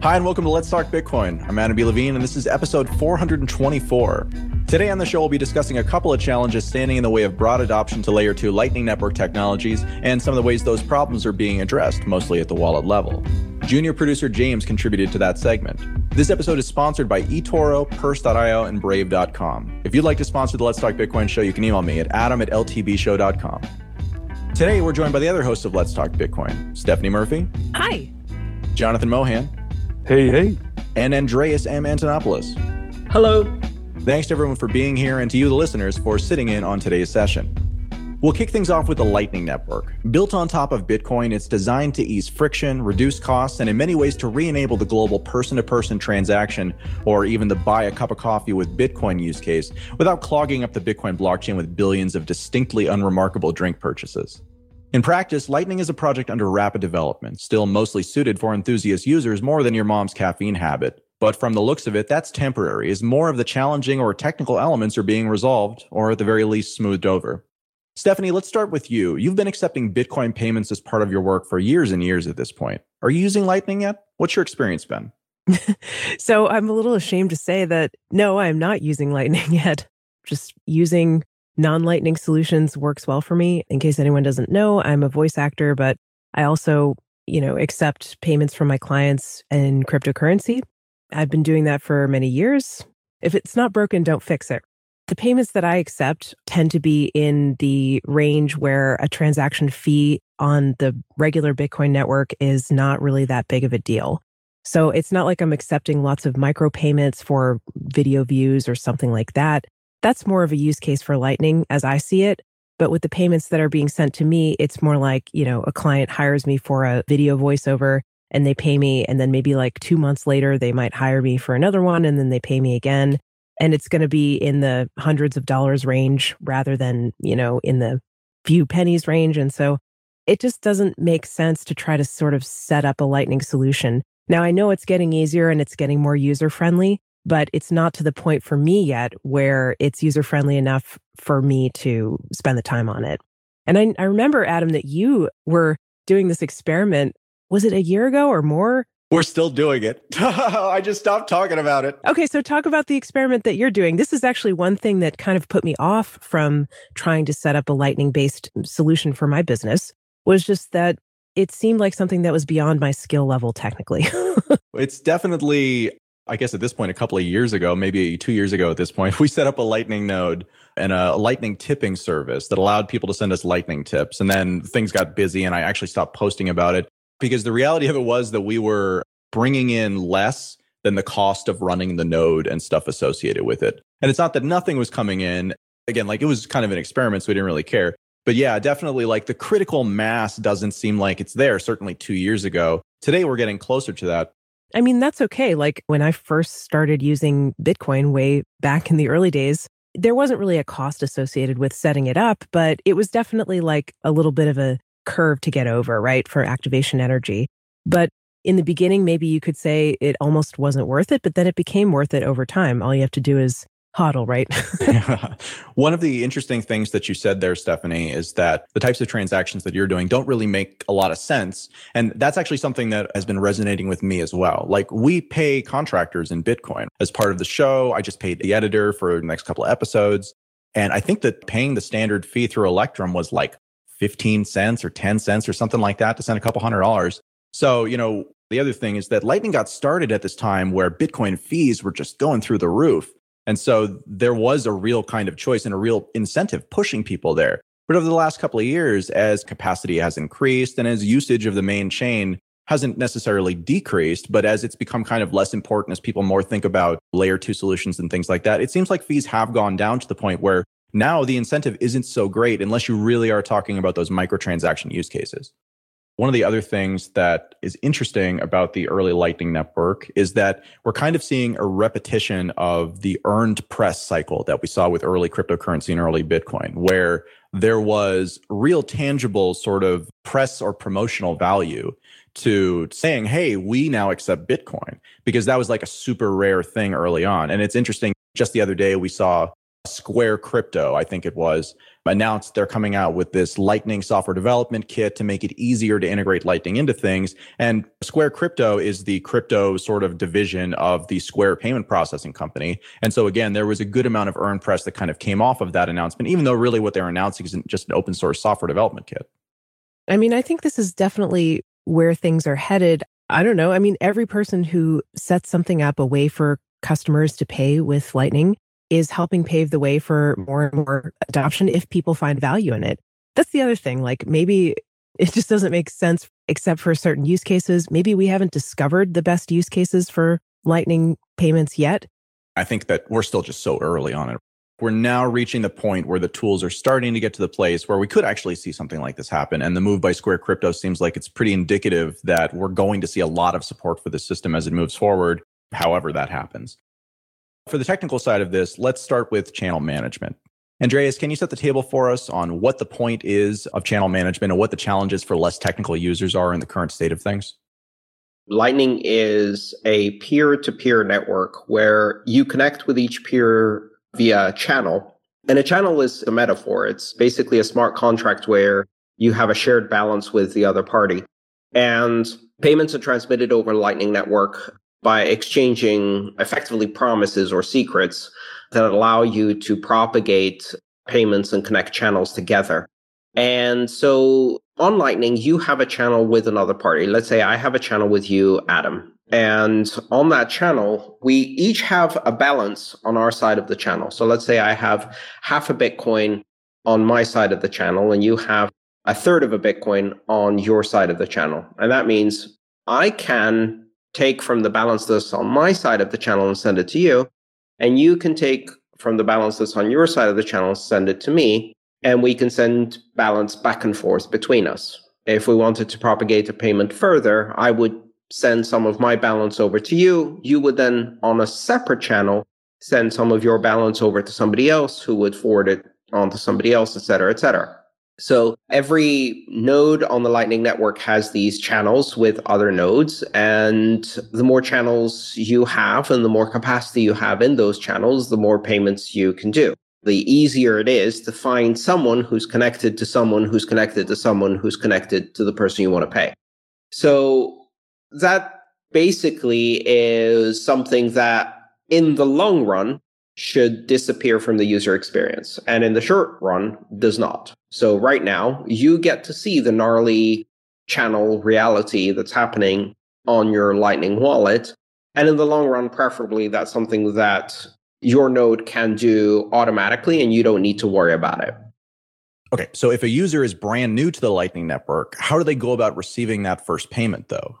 Hi, and welcome to Let's Talk Bitcoin. I'm Adam B. Levine, and this is episode 424. Today on the show, we'll be discussing a couple of challenges standing in the way of broad adoption to layer 2 Lightning Network technologies and some of the ways those problems are being addressed, mostly at the wallet level. Junior producer James contributed to that segment. This episode is sponsored by eToro, Purse.io, and Brave.com. If you'd like to sponsor the Let's Talk Bitcoin show, you can email me at adam at ltbshow.com. Today, we're joined by the other host of Let's Talk Bitcoin, Stephanie Murphy. Hi. Jonathan Mohan. Hey, hey. And Andreas M. Antonopoulos. Hello. Thanks to everyone for being here and to you, the listeners, for sitting in on today's session. We'll kick things off with the Lightning Network. Built on top of Bitcoin, it's designed to ease friction, reduce costs, and in many ways to re enable the global person to person transaction or even the buy a cup of coffee with Bitcoin use case without clogging up the Bitcoin blockchain with billions of distinctly unremarkable drink purchases. In practice, Lightning is a project under rapid development, still mostly suited for enthusiast users more than your mom's caffeine habit. But from the looks of it, that's temporary, as more of the challenging or technical elements are being resolved, or at the very least, smoothed over. Stephanie, let's start with you. You've been accepting Bitcoin payments as part of your work for years and years at this point. Are you using Lightning yet? What's your experience been? so I'm a little ashamed to say that no, I'm not using Lightning yet. Just using non lightning solutions works well for me. In case anyone doesn't know, I'm a voice actor, but I also, you know, accept payments from my clients in cryptocurrency. I've been doing that for many years. If it's not broken, don't fix it. The payments that I accept tend to be in the range where a transaction fee on the regular Bitcoin network is not really that big of a deal. So it's not like I'm accepting lots of micropayments for video views or something like that that's more of a use case for Lightning as I see it. But with the payments that are being sent to me, it's more like, you know, a client hires me for a video voiceover and they pay me. And then maybe like two months later, they might hire me for another one and then they pay me again. And it's going to be in the hundreds of dollars range rather than, you know, in the few pennies range. And so it just doesn't make sense to try to sort of set up a Lightning solution. Now, I know it's getting easier and it's getting more user friendly, but it's not to the point for me yet where it's user friendly enough for me to spend the time on it. And I, I remember, Adam, that you were doing this experiment. Was it a year ago or more? We're still doing it. I just stopped talking about it. Okay, so talk about the experiment that you're doing. This is actually one thing that kind of put me off from trying to set up a lightning based solution for my business was just that it seemed like something that was beyond my skill level technically. it's definitely I guess at this point, a couple of years ago, maybe two years ago at this point, we set up a Lightning node and a Lightning tipping service that allowed people to send us Lightning tips. And then things got busy and I actually stopped posting about it because the reality of it was that we were bringing in less than the cost of running the node and stuff associated with it. And it's not that nothing was coming in. Again, like it was kind of an experiment, so we didn't really care. But yeah, definitely like the critical mass doesn't seem like it's there, certainly two years ago. Today, we're getting closer to that. I mean, that's okay. Like when I first started using Bitcoin way back in the early days, there wasn't really a cost associated with setting it up, but it was definitely like a little bit of a curve to get over, right? For activation energy. But in the beginning, maybe you could say it almost wasn't worth it, but then it became worth it over time. All you have to do is hodl, right? One of the interesting things that you said there, Stephanie, is that the types of transactions that you're doing don't really make a lot of sense. And that's actually something that has been resonating with me as well. Like we pay contractors in Bitcoin as part of the show. I just paid the editor for the next couple of episodes. And I think that paying the standard fee through Electrum was like 15 cents or 10 cents or something like that to send a couple hundred dollars. So, you know, the other thing is that Lightning got started at this time where Bitcoin fees were just going through the roof. And so there was a real kind of choice and a real incentive pushing people there. But over the last couple of years, as capacity has increased and as usage of the main chain hasn't necessarily decreased, but as it's become kind of less important as people more think about layer two solutions and things like that, it seems like fees have gone down to the point where now the incentive isn't so great unless you really are talking about those microtransaction use cases. One of the other things that is interesting about the early Lightning Network is that we're kind of seeing a repetition of the earned press cycle that we saw with early cryptocurrency and early Bitcoin, where there was real tangible sort of press or promotional value to saying, hey, we now accept Bitcoin, because that was like a super rare thing early on. And it's interesting. Just the other day, we saw Square Crypto, I think it was, announced they're coming out with this Lightning software development kit to make it easier to integrate Lightning into things. And Square Crypto is the crypto sort of division of the Square payment processing company. And so again, there was a good amount of earned press that kind of came off of that announcement, even though really what they're announcing isn't just an open source software development kit. I mean, I think this is definitely where things are headed. I don't know. I mean, every person who sets something up a way for customers to pay with Lightning is helping pave the way for more and more adoption if people find value in it. That's the other thing. Like maybe it just doesn't make sense except for certain use cases. Maybe we haven't discovered the best use cases for Lightning payments yet. I think that we're still just so early on it. We're now reaching the point where the tools are starting to get to the place where we could actually see something like this happen. And the move by Square Crypto seems like it's pretty indicative that we're going to see a lot of support for the system as it moves forward, however that happens. For the technical side of this, let's start with channel management. Andreas, can you set the table for us on what the point is of channel management and what the challenges for less technical users are in the current state of things? Lightning is a peer to peer network where you connect with each peer via channel. And a channel is a metaphor. It's basically a smart contract where you have a shared balance with the other party. And payments are transmitted over Lightning Network by exchanging effectively promises or secrets that allow you to propagate payments and connect channels together. And so on Lightning, you have a channel with another party. Let's say I have a channel with you, Adam. And on that channel, we each have a balance on our side of the channel. So let's say I have half a Bitcoin on my side of the channel, and you have a third of a Bitcoin on your side of the channel. And that means I can take from the balance that's on my side of the channel and send it to you. And you can take from the balance that's on your side of the channel, send it to me, and we can send balance back and forth between us. If we wanted to propagate a payment further, I would send some of my balance over to you. You would then, on a separate channel, send some of your balance over to somebody else who would forward it on to somebody else, et cetera, et cetera. So every node on the Lightning Network has these channels with other nodes. And the more channels you have and the more capacity you have in those channels, the more payments you can do. The easier it is to find someone who's connected to someone who's connected to someone who's connected to the person you want to pay. So that basically is something that in the long run should disappear from the user experience and in the short run does not. So right now you get to see the gnarly channel reality that's happening on your Lightning wallet. And in the long run, preferably that's something that your node can do automatically and you don't need to worry about it. Okay, so if a user is brand new to the Lightning Network, how do they go about receiving that first payment though?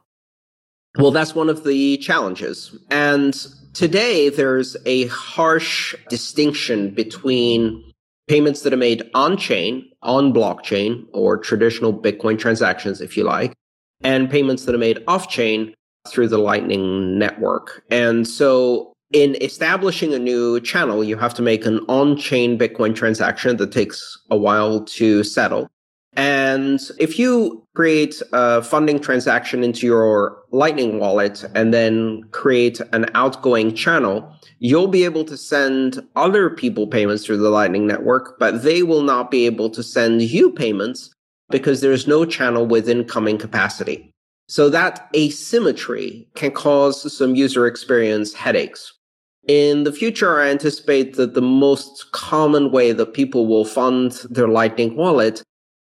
Well, that's one of the challenges. And Today, there's a harsh distinction between payments that are made on chain, on blockchain, or traditional Bitcoin transactions, if you like, and payments that are made off chain through the Lightning Network. And so, in establishing a new channel, you have to make an on chain Bitcoin transaction that takes a while to settle. And if you create a funding transaction into your Lightning wallet and then create an outgoing channel, you'll be able to send other people payments through the Lightning Network, but they will not be able to send you payments because there's no channel with incoming capacity. So that asymmetry can cause some user experience headaches. In the future, I anticipate that the most common way that people will fund their Lightning wallet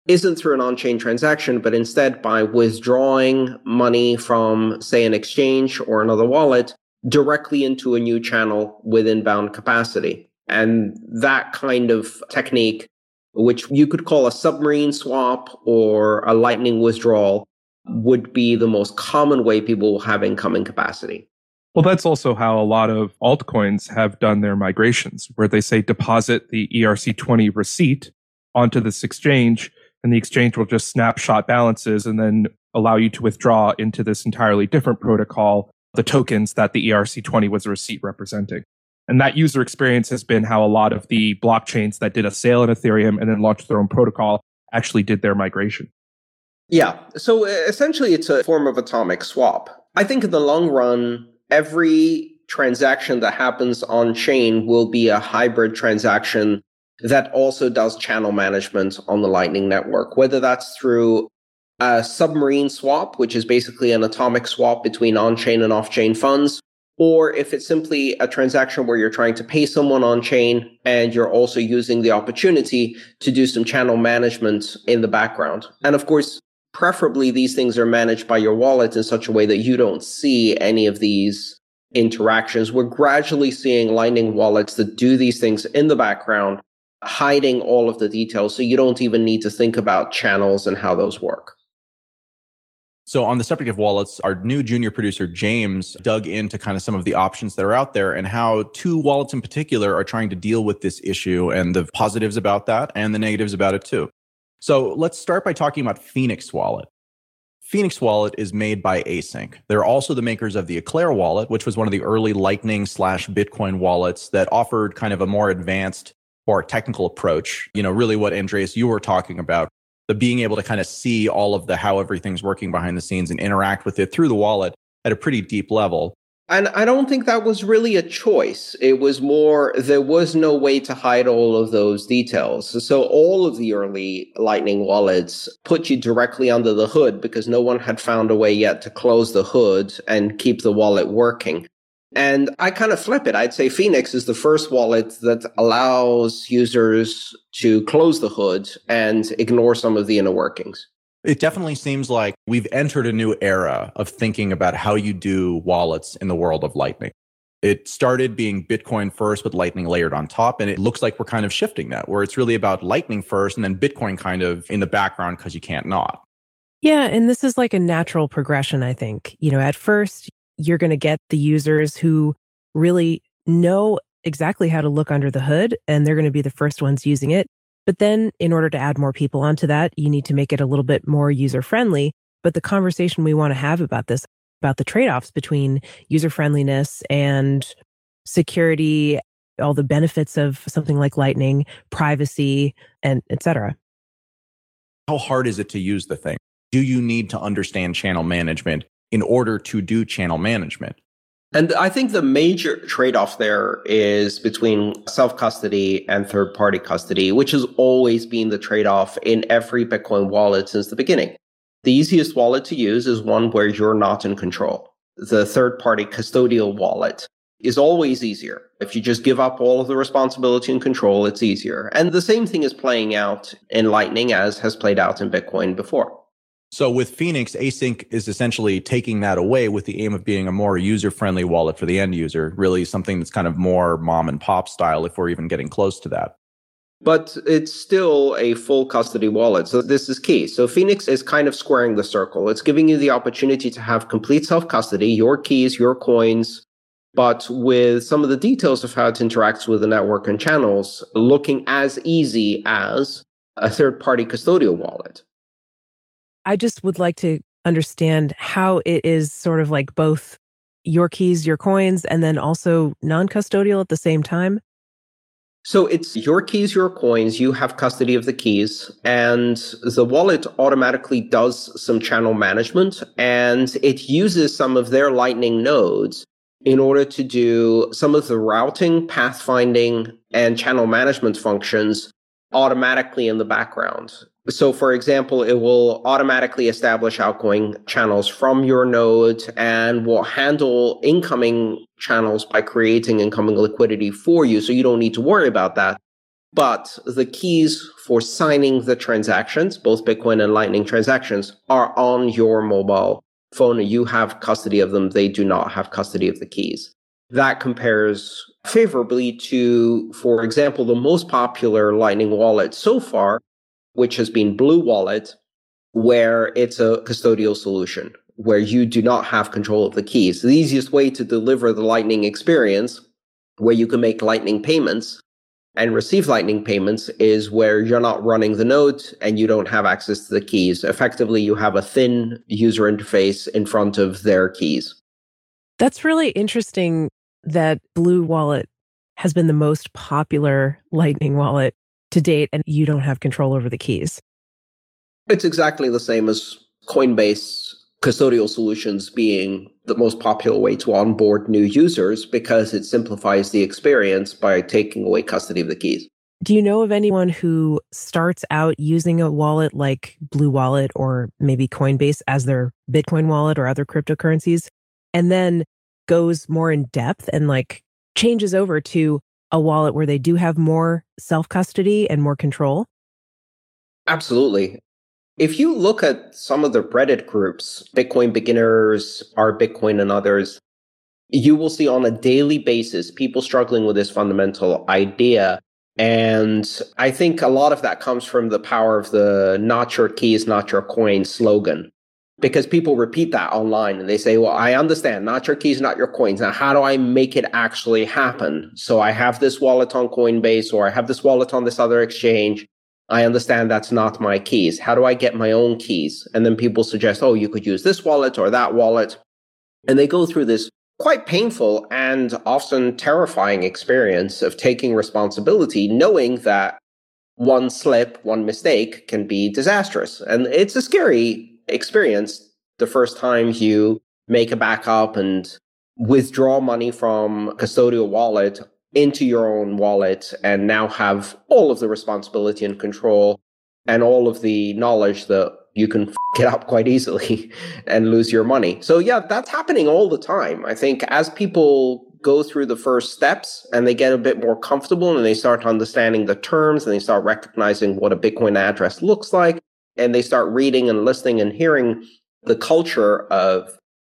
isn't through an on chain transaction, but instead by withdrawing money from, say, an exchange or another wallet directly into a new channel with inbound capacity. And that kind of technique, which you could call a submarine swap or a lightning withdrawal, would be the most common way people will have incoming capacity. Well, that's also how a lot of altcoins have done their migrations, where they say deposit the ERC20 receipt onto this exchange, and the exchange will just snapshot balances and then allow you to withdraw into this entirely different protocol the tokens that the ERC20 was a receipt representing. And that user experience has been how a lot of the blockchains that did a sale in Ethereum and then launched their own protocol actually did their migration. Yeah. So essentially, it's a form of atomic swap. I think in the long run, every transaction that happens on chain will be a hybrid transaction that also does channel management on the Lightning Network, whether that's through a submarine swap, which is basically an atomic swap between on chain and off chain funds, or if it's simply a transaction where you're trying to pay someone on chain and you're also using the opportunity to do some channel management in the background. And of course, preferably these things are managed by your wallet in such a way that you don't see any of these interactions. We're gradually seeing Lightning wallets that do these things in the background, hiding all of the details. So you don't even need to think about channels and how those work. So, on the subject of wallets, our new junior producer, James, dug into kind of some of the options that are out there and how two wallets in particular are trying to deal with this issue and the positives about that and the negatives about it too. So, let's start by talking about Phoenix Wallet. Phoenix Wallet is made by ACINQ. They're also the makers of the Eclair wallet, which was one of the early Lightning slash Bitcoin wallets that offered kind of a more advanced or technical approach. You know, really what Andreas you were talking about, the being able to kind of see all of the how everything's working behind the scenes and interact with it through the wallet at a pretty deep level. And I don't think that was really a choice. It was more, there was no way to hide all of those details. So all of the early Lightning wallets put you directly under the hood because no one had found a way yet to close the hood and keep the wallet working. And I kind of flip it. I'd say Phoenix is the first wallet that allows users to close the hood and ignore some of the inner workings. It definitely seems like we've entered a new era of thinking about how you do wallets in the world of Lightning. It started being Bitcoin first with Lightning layered on top. And it looks like we're kind of shifting that, where it's really about Lightning first and then Bitcoin kind of in the background because you can't not. Yeah. And this is like a natural progression, I think. You know, at first, you're going to get the users who really know exactly how to look under the hood and they're going to be the first ones using it. But then in order to add more people onto that, you need to make it a little bit more user friendly. But the conversation we want to have about this, about the trade offs between user friendliness and security, all the benefits of something like Lightning, privacy, and etc. How hard is it to use the thing? Do you need to understand channel management in order to do channel management. And I think the major trade off there is between self custody and third party custody, which has always been the trade off in every Bitcoin wallet since the beginning. The easiest wallet to use is one where you're not in control. The third party custodial wallet is always easier. If you just give up all of the responsibility and control, it's easier. And the same thing is playing out in Lightning as has played out in Bitcoin before. So with Phoenix, ACINQ is essentially taking that away with the aim of being a more user friendly wallet for the end user, really something that's kind of more mom and pop style if we're even getting close to that. But it's still a full custody wallet. So this is key. So Phoenix is kind of squaring the circle. It's giving you the opportunity to have complete self custody, your keys, your coins, but with some of the details of how it interacts with the network and channels looking as easy as a third party custodial wallet. I just would like to understand how it is sort of like both your keys, your coins, and then also non custodial at the same time. So it's your keys, your coins. You have custody of the keys and the wallet automatically does some channel management and it uses some of their lightning nodes in order to do some of the routing, pathfinding and channel management functions automatically in the background. So, for example, it will automatically establish outgoing channels from your node and will handle incoming channels by creating incoming liquidity for you. So you don't need to worry about that. But the keys for signing the transactions, both Bitcoin and Lightning transactions, are on your mobile phone. You have custody of them. They do not have custody of the keys. That compares favorably to, for example, the most popular Lightning wallet so far, which has been Blue Wallet, where it's a custodial solution where you do not have control of the keys. The easiest way to deliver the Lightning experience, where you can make Lightning payments and receive Lightning payments, is where you're not running the node and you don't have access to the keys. Effectively, you have a thin user interface in front of their keys. That's really interesting that Blue Wallet has been the most popular Lightning wallet to date, and you don't have control over the keys. It's exactly the same as Coinbase custodial solutions being the most popular way to onboard new users because it simplifies the experience by taking away custody of the keys. Do you know of anyone who starts out using a wallet like Blue Wallet or maybe Coinbase as their Bitcoin wallet or other cryptocurrencies and then goes more in depth and like changes over to a wallet where they do have more self custody and more control? Absolutely. If you look at some of the Reddit groups, Bitcoin beginners, R Bitcoin, and others, you will see on a daily basis people struggling with this fundamental idea. And I think a lot of that comes from the power of the not your keys, not your coin slogan because people repeat that online and they say, well, I understand, not your keys, not your coins. Now, how do I make it actually happen? So I have this wallet on Coinbase or I have this wallet on this other exchange. I understand that's not my keys. How do I get my own keys? And then people suggest, oh, you could use this wallet or that wallet. And they go through this quite painful and often terrifying experience of taking responsibility, knowing that one slip, one mistake can be disastrous. And it's a scary experience the first time you make a backup and withdraw money from custodial wallet into your own wallet and now have all of the responsibility and control and all of the knowledge that you can it up quite easily and lose your money. So yeah, that's happening all the time. I think as people go through the first steps and they get a bit more comfortable and they start understanding the terms and they start recognizing what a Bitcoin address looks like, and they start reading and listening and hearing the culture of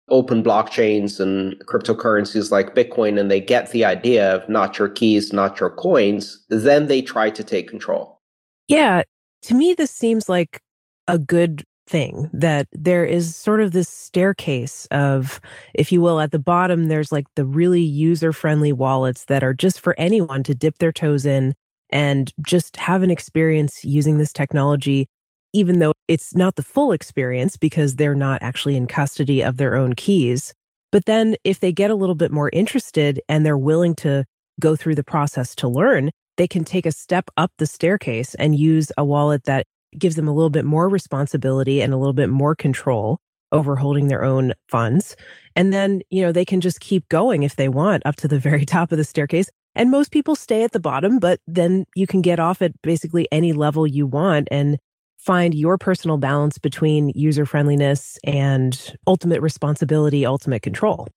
open blockchains and cryptocurrencies like Bitcoin, and they get the idea of not your keys, not your coins, then they try to take control. Yeah. To me, this seems like a good thing that there is sort of this staircase of, if you will, at the bottom, there's like the really user friendly wallets that are just for anyone to dip their toes in and just have an experience using this technology even though it's not the full experience because they're not actually in custody of their own keys. But then if they get a little bit more interested and they're willing to go through the process to learn, they can take a step up the staircase and use a wallet that gives them a little bit more responsibility and a little bit more control over holding their own funds. And then, you know, they can just keep going if they want up to the very top of the staircase. And most people stay at the bottom, but then you can get off at basically any level you want and find your personal balance between user friendliness and ultimate responsibility, ultimate control.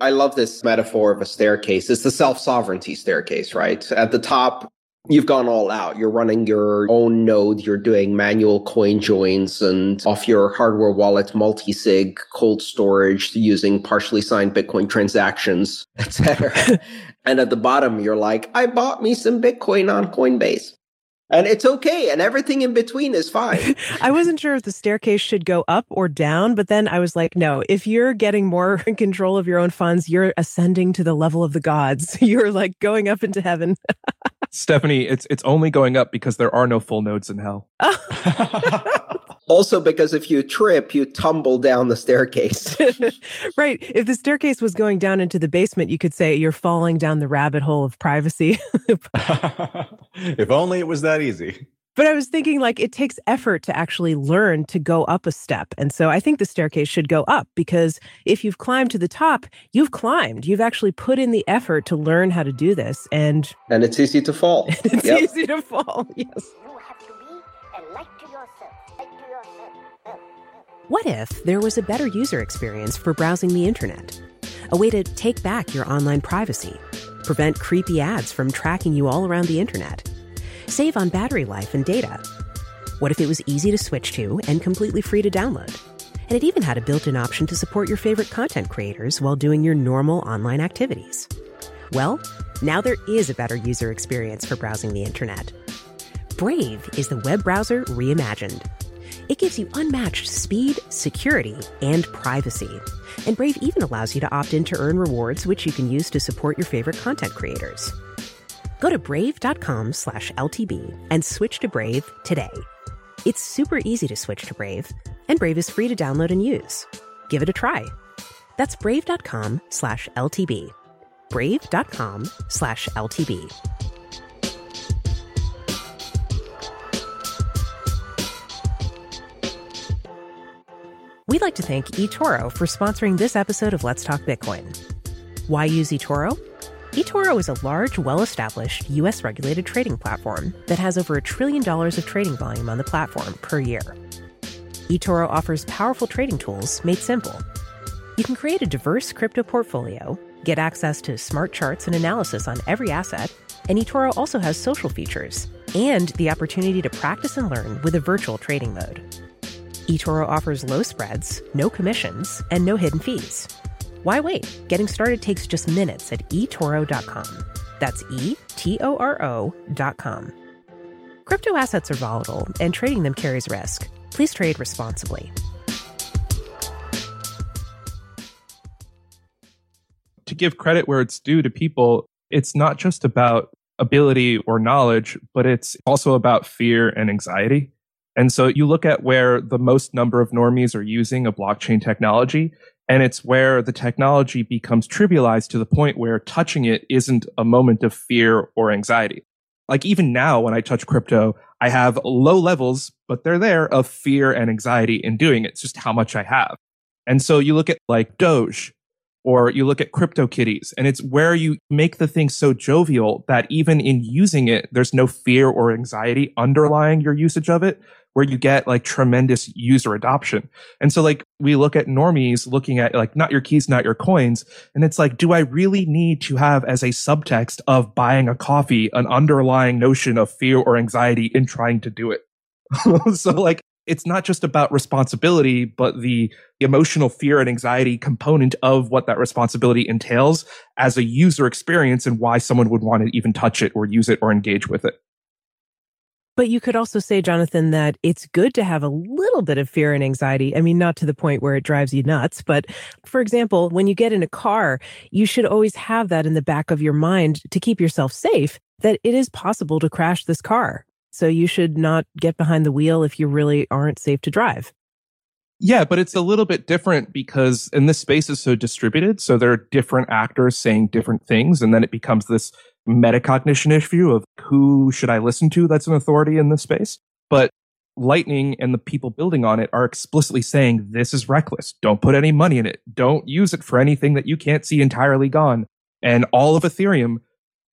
I love this metaphor of a staircase. It's the self sovereignty staircase, right? At the top, you've gone all out. You're running your own node. You're doing manual coin joins and off your hardware wallet, multi-sig, cold storage using partially signed Bitcoin transactions, etc. and at the bottom, you're like, I bought me some Bitcoin on Coinbase and it's okay and everything in between is fine. I wasn't sure if the staircase should go up or down but then i was like no if you're getting more control of your own funds you're ascending to the level of the gods. You're like going up into heaven. Stephanie it's it's only going up because there are no full nodes in hell Also, because if you trip, you tumble down the staircase. right. If the staircase was going down into the basement, you could say you're falling down the rabbit hole of privacy. if only it was that easy. But I was thinking like it takes effort to actually learn to go up a step. And so I think the staircase should go up because if you've climbed to the top, you've climbed. You've actually put in the effort to learn how to do this. And and it's easy to fall. it's yep. easy to fall. Yes. What if there was a better user experience for browsing the internet? A way to take back your online privacy, prevent creepy ads from tracking you all around the internet save on battery life and data. What if it was easy to switch to and completely free to download? And it even had a built in option to support your favorite content creators while doing your normal online activities. Well, now there is a better user experience for browsing the internet. Brave is the web browser reimagined. It gives you unmatched speed, security, and privacy. And Brave even allows you to opt in to earn rewards, which you can use to support your favorite content creators. Go to brave.com slash LTB and switch to Brave today. It's super easy to switch to Brave, and Brave is free to download and use. Give it a try. That's brave.com slash LTB. Brave.com slash LTB. We'd like to thank eToro for sponsoring this episode of Let's Talk Bitcoin. Why use eToro? eToro is a large, well established, US regulated trading platform that has over a trillion dollars of trading volume on the platform per year. eToro offers powerful trading tools made simple. You can create a diverse crypto portfolio, get access to smart charts and analysis on every asset, and eToro also has social features and the opportunity to practice and learn with a virtual trading mode. eToro offers low spreads, no commissions, and no hidden fees. Why wait? Getting started takes just minutes at eToro.com. That's E T O R O.com. Crypto assets are volatile, and trading them carries risk. Please trade responsibly. To give credit where it's due to people, it's not just about ability or knowledge, but it's also about fear and anxiety. And so you look at where the most number of normies are using a blockchain technology, and it's where the technology becomes trivialized to the point where touching it isn't a moment of fear or anxiety. Like even now, when I touch crypto, I have low levels, but they're there of fear and anxiety in doing it. It's just how much I have. And so you look at like Doge or you look at CryptoKitties and it's where you make the thing so jovial that even in using it, there's no fear or anxiety underlying your usage of it where you get like tremendous user adoption. And so like we look at normies looking at like not your keys, not your coins. And it's like, do I really need to have as a subtext of buying a coffee an underlying notion of fear or anxiety in trying to do it? so like it's not just about responsibility, but the emotional fear and anxiety component of what that responsibility entails as a user experience and why someone would want to even touch it or use it or engage with it. But you could also say, Jonathan, that it's good to have a little bit of fear and anxiety. I mean, not to the point where it drives you nuts, but for example, when you get in a car, you should always have that in the back of your mind to keep yourself safe that it is possible to crash this car. So you should not get behind the wheel if you really aren't safe to drive. Yeah, but it's a little bit different because in this space is so distributed. So there are different actors saying different things. And then it becomes this metacognition issue of who should I listen to that's an authority in this space. But Lightning and the people building on it are explicitly saying this is reckless. Don't put any money in it. Don't use it for anything that you can't see entirely gone. And all of Ethereum,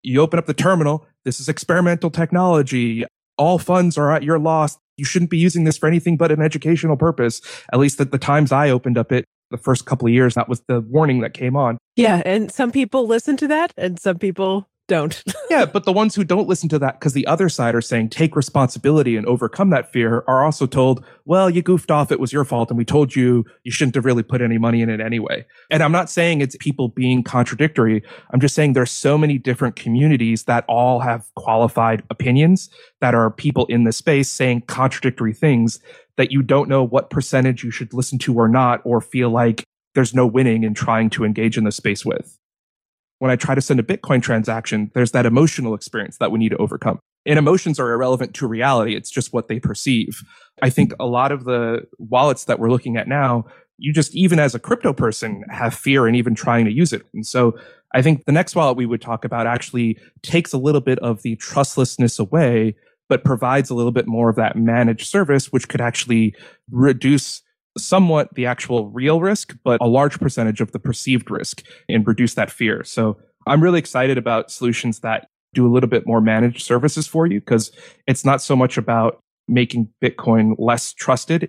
you open up the terminal. This is experimental technology. All funds are at your loss. You shouldn't be using this for anything but an educational purpose. At least at the times I opened up it, the first couple of years, that was the warning that came on. Yeah. And some people listen to that and some people don't. yeah, but the ones who don't listen to that because the other side are saying take responsibility and overcome that fear are also told, well, you goofed off. It was your fault. And we told you you shouldn't have really put any money in it anyway. And I'm not saying it's people being contradictory. I'm just saying there's so many different communities that all have qualified opinions that are people in the space saying contradictory things that you don't know what percentage you should listen to or not, or feel like there's no winning in trying to engage in the space with when I try to send a Bitcoin transaction, there's that emotional experience that we need to overcome. And emotions are irrelevant to reality. It's just what they perceive. I think a lot of the wallets that we're looking at now, you just, even as a crypto person, have fear in even trying to use it. And so I think the next wallet we would talk about actually takes a little bit of the trustlessness away, but provides a little bit more of that managed service, which could actually reduce somewhat the actual real risk, but a large percentage of the perceived risk and reduce that fear. So I'm really excited about solutions that do a little bit more managed services for you because it's not so much about making Bitcoin less trusted,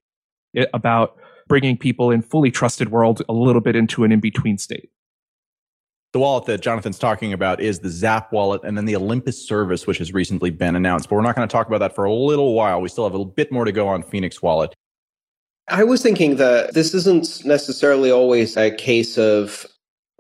it, about bringing people in fully trusted world a little bit into an in between state. The wallet that Jonathan's talking about is the Zap wallet and then the Olympus service, which has recently been announced. But we're not going to talk about that for a little while. We still have a bit more to go on Phoenix Wallet. I was thinking that this isn't necessarily always a case of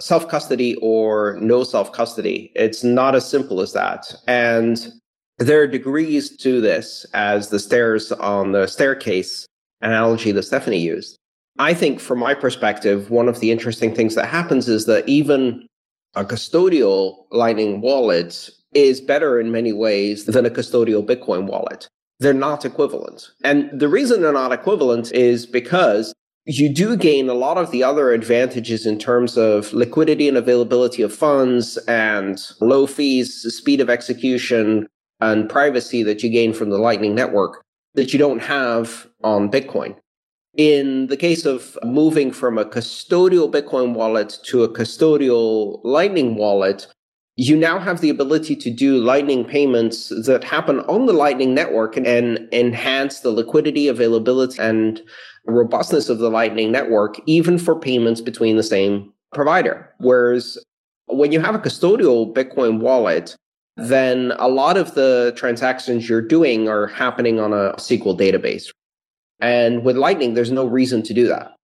self custody or no self custody. It's not as simple as that. And there are degrees to this, as the stairs on the staircase analogy that Stephanie used. I think, from my perspective, one of the interesting things that happens is that even a custodial Lightning wallet is better in many ways than a custodial Bitcoin wallet they're not equivalent. And the reason they're not equivalent is because you do gain a lot of the other advantages in terms of liquidity and availability of funds and low fees, speed of execution, and privacy that you gain from the Lightning Network that you don't have on Bitcoin. In the case of moving from a custodial Bitcoin wallet to a custodial Lightning wallet, you now have the ability to do Lightning payments that happen on the Lightning network and, and enhance the liquidity, availability, and robustness of the Lightning network, even for payments between the same provider. Whereas when you have a custodial Bitcoin wallet, then a lot of the transactions you're doing are happening on a SQL database. And with Lightning, there's no reason to do that.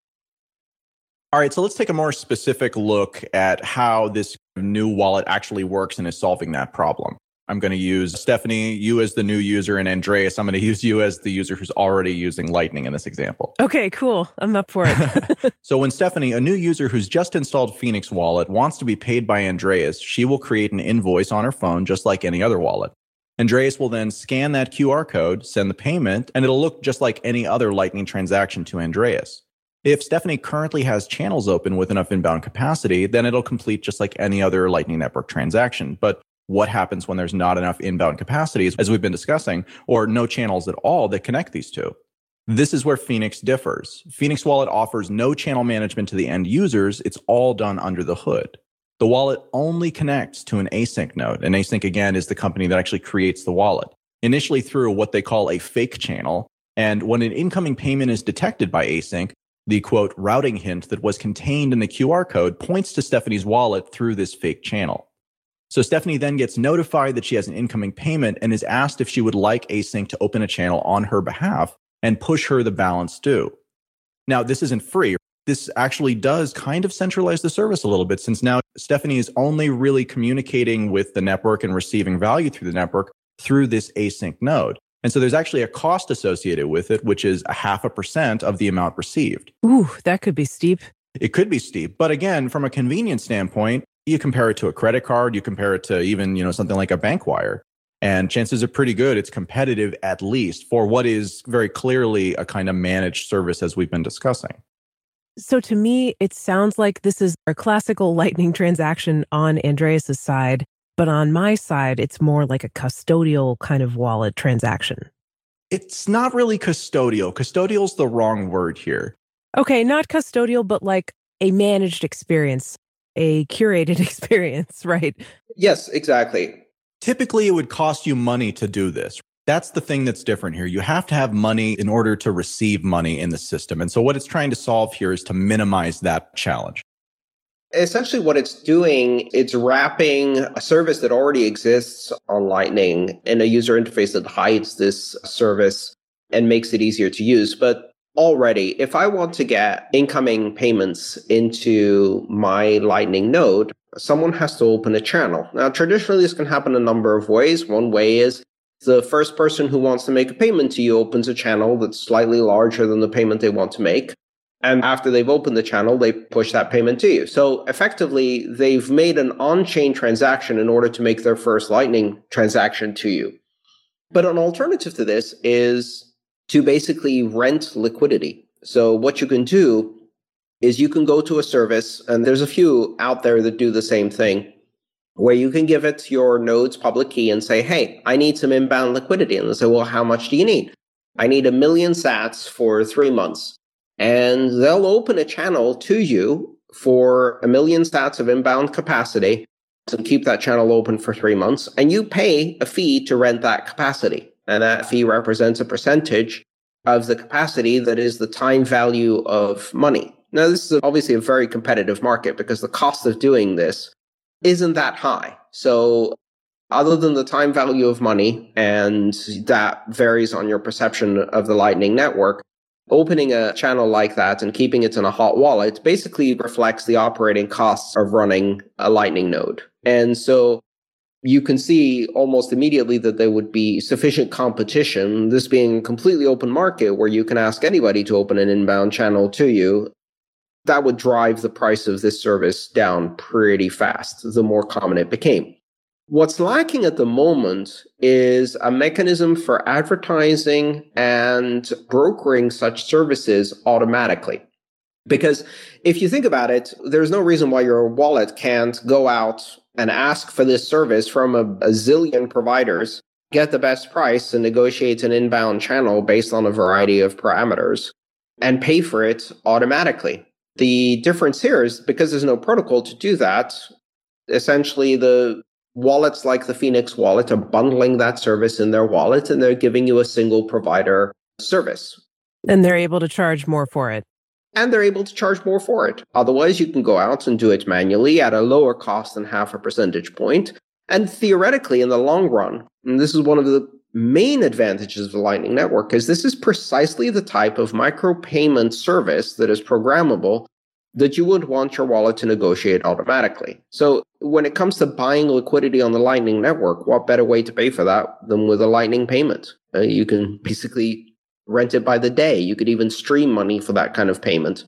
All right, so let's take a more specific look at how this new wallet actually works and is solving that problem. I'm going to use Stephanie, you as the new user, and Andreas, I'm going to use you as the user who's already using Lightning in this example. Okay, cool. I'm up for it. so, when Stephanie, a new user who's just installed Phoenix Wallet, wants to be paid by Andreas, she will create an invoice on her phone just like any other wallet. Andreas will then scan that QR code, send the payment, and it'll look just like any other Lightning transaction to Andreas. If Stephanie currently has channels open with enough inbound capacity, then it'll complete just like any other Lightning Network transaction. But what happens when there's not enough inbound capacities, as we've been discussing, or no channels at all that connect these two? This is where Phoenix differs. Phoenix Wallet offers no channel management to the end users. It's all done under the hood. The wallet only connects to an ACINQ node. And ACINQ, again, is the company that actually creates the wallet, initially through what they call a fake channel. And when an incoming payment is detected by ACINQ, the quote routing hint that was contained in the QR code points to Stephanie's wallet through this fake channel. So Stephanie then gets notified that she has an incoming payment and is asked if she would like ACINQ to open a channel on her behalf and push her the balance due. Now, this isn't free. This actually does kind of centralize the service a little bit since now Stephanie is only really communicating with the network and receiving value through the network through this ACINQ node. And so there's actually a cost associated with it, which is a half a percent of the amount received. Ooh, that could be steep. It could be steep. But again, from a convenience standpoint, you compare it to a credit card, you compare it to even, you know, something like a bank wire. And chances are pretty good it's competitive at least for what is very clearly a kind of managed service as we've been discussing. So to me, it sounds like this is a classical lightning transaction on Andreas's side but on my side, it's more like a custodial kind of wallet transaction. It's not really custodial. Custodial's the wrong word here. Okay, not custodial, but like a managed experience, a curated experience, right? Yes, exactly. Typically, it would cost you money to do this. That's the thing that's different here. You have to have money in order to receive money in the system. And so, what it's trying to solve here is to minimize that challenge. Essentially, what it's doing, it's wrapping a service that already exists on Lightning in a user interface that hides this service and makes it easier to use. But already, if I want to get incoming payments into my Lightning node, someone has to open a channel. Now, traditionally, this can happen a number of ways. One way is the first person who wants to make a payment to you opens a channel that's slightly larger than the payment they want to make. And after they've opened the channel, they push that payment to you. So effectively, they've made an on chain transaction in order to make their first Lightning transaction to you. But an alternative to this is to basically rent liquidity. So what you can do is you can go to a service, and there's a few out there that do the same thing, where you can give it your node's public key and say, hey, I need some inbound liquidity. And they say, well, how much do you need? I need a million sats for three months. And they'll open a channel to you for a million sats of inbound capacity to keep that channel open for three months. And you pay a fee to rent that capacity. And that fee represents a percentage of the capacity that is the time value of money. Now, this is obviously a very competitive market because the cost of doing this isn't that high. So other than the time value of money, and that varies on your perception of the Lightning Network, opening a channel like that and keeping it in a hot wallet basically reflects the operating costs of running a Lightning node. And so you can see almost immediately that there would be sufficient competition, this being a completely open market where you can ask anybody to open an inbound channel to you that would drive the price of this service down pretty fast the more common it became. What's lacking at the moment is a mechanism for advertising and brokering such services automatically. Because if you think about it, there's no reason why your wallet can't go out and ask for this service from a, a zillion providers, get the best price, and negotiate an inbound channel based on a variety of parameters and pay for it automatically. The difference here is because there's no protocol to do that, essentially the wallets like the Phoenix wallet are bundling that service in their wallet and they're giving you a single provider service. And they're able to charge more for it. And they're able to charge more for it. Otherwise, you can go out and do it manually at a lower cost than half a percentage point. And theoretically, in the long run, and this is one of the main advantages of the Lightning Network is this is precisely the type of micropayment service that is programmable that you wouldn't want your wallet to negotiate automatically. So when it comes to buying liquidity on the Lightning Network, what better way to pay for that than with a Lightning payment? Uh, you can basically rent it by the day. You could even stream money for that kind of payment.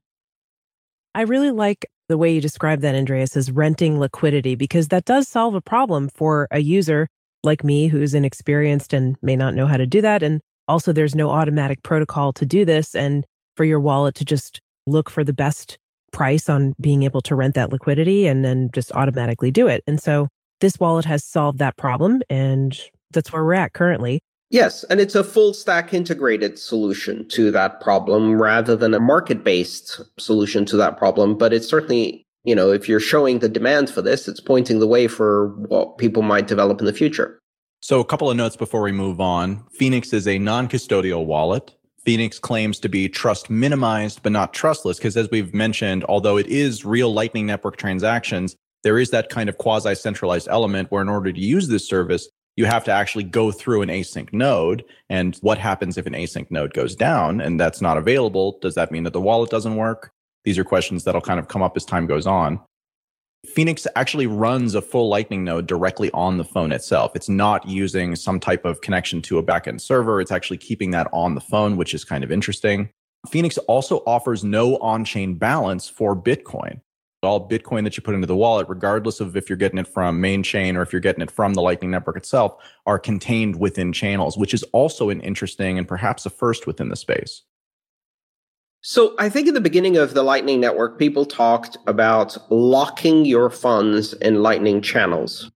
I really like the way you describe that, Andreas, as renting liquidity, because that does solve a problem for a user like me who's inexperienced and may not know how to do that. And also, there's no automatic protocol to do this. And for your wallet to just look for the best price on being able to rent that liquidity and then just automatically do it. And so this wallet has solved that problem. And that's where we're at currently. Yes, and it's a full stack integrated solution to that problem rather than a market based solution to that problem. But it's certainly you know, if you're showing the demand for this, it's pointing the way for what people might develop in the future. So, a couple of notes before we move on. Phoenix is a non custodial wallet. Phoenix claims to be trust minimized, but not trustless, because as we've mentioned, although it is real Lightning Network transactions, there is that kind of quasi centralized element where, in order to use this service, you have to actually go through an ACINQ node. And what happens if an ACINQ node goes down and that's not available? Does that mean that the wallet doesn't work? These are questions that'll kind of come up as time goes on. Phoenix actually runs a full Lightning node directly on the phone itself. It's not using some type of connection to a backend server. It's actually keeping that on the phone, which is kind of interesting. Phoenix also offers no on chain balance for Bitcoin. All Bitcoin that you put into the wallet, regardless of if you're getting it from main chain or if you're getting it from the Lightning Network itself, are contained within channels, which is also an interesting and perhaps a first within the space. So I think in the beginning of the Lightning Network, people talked about locking your funds in Lightning channels.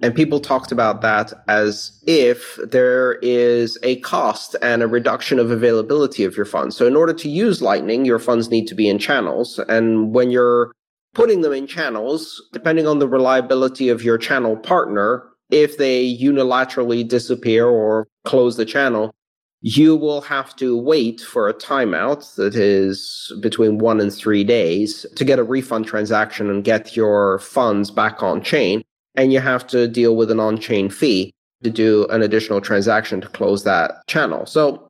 And people talked about that as if there is a cost and a reduction of availability of your funds. So in order to use Lightning, your funds need to be in channels. And when you're putting them in channels, depending on the reliability of your channel partner, if they unilaterally disappear or close the channel, you will have to wait for a timeout that is between one and three days to get a refund transaction and get your funds back on chain. And you have to deal with an on chain fee to do an additional transaction to close that channel. So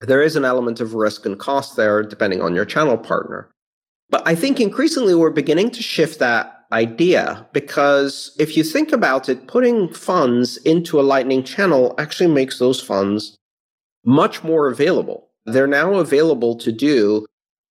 there is an element of risk and cost there depending on your channel partner. But I think increasingly we're beginning to shift that idea because if you think about it, putting funds into a Lightning channel actually makes those funds much more available. They're now available to do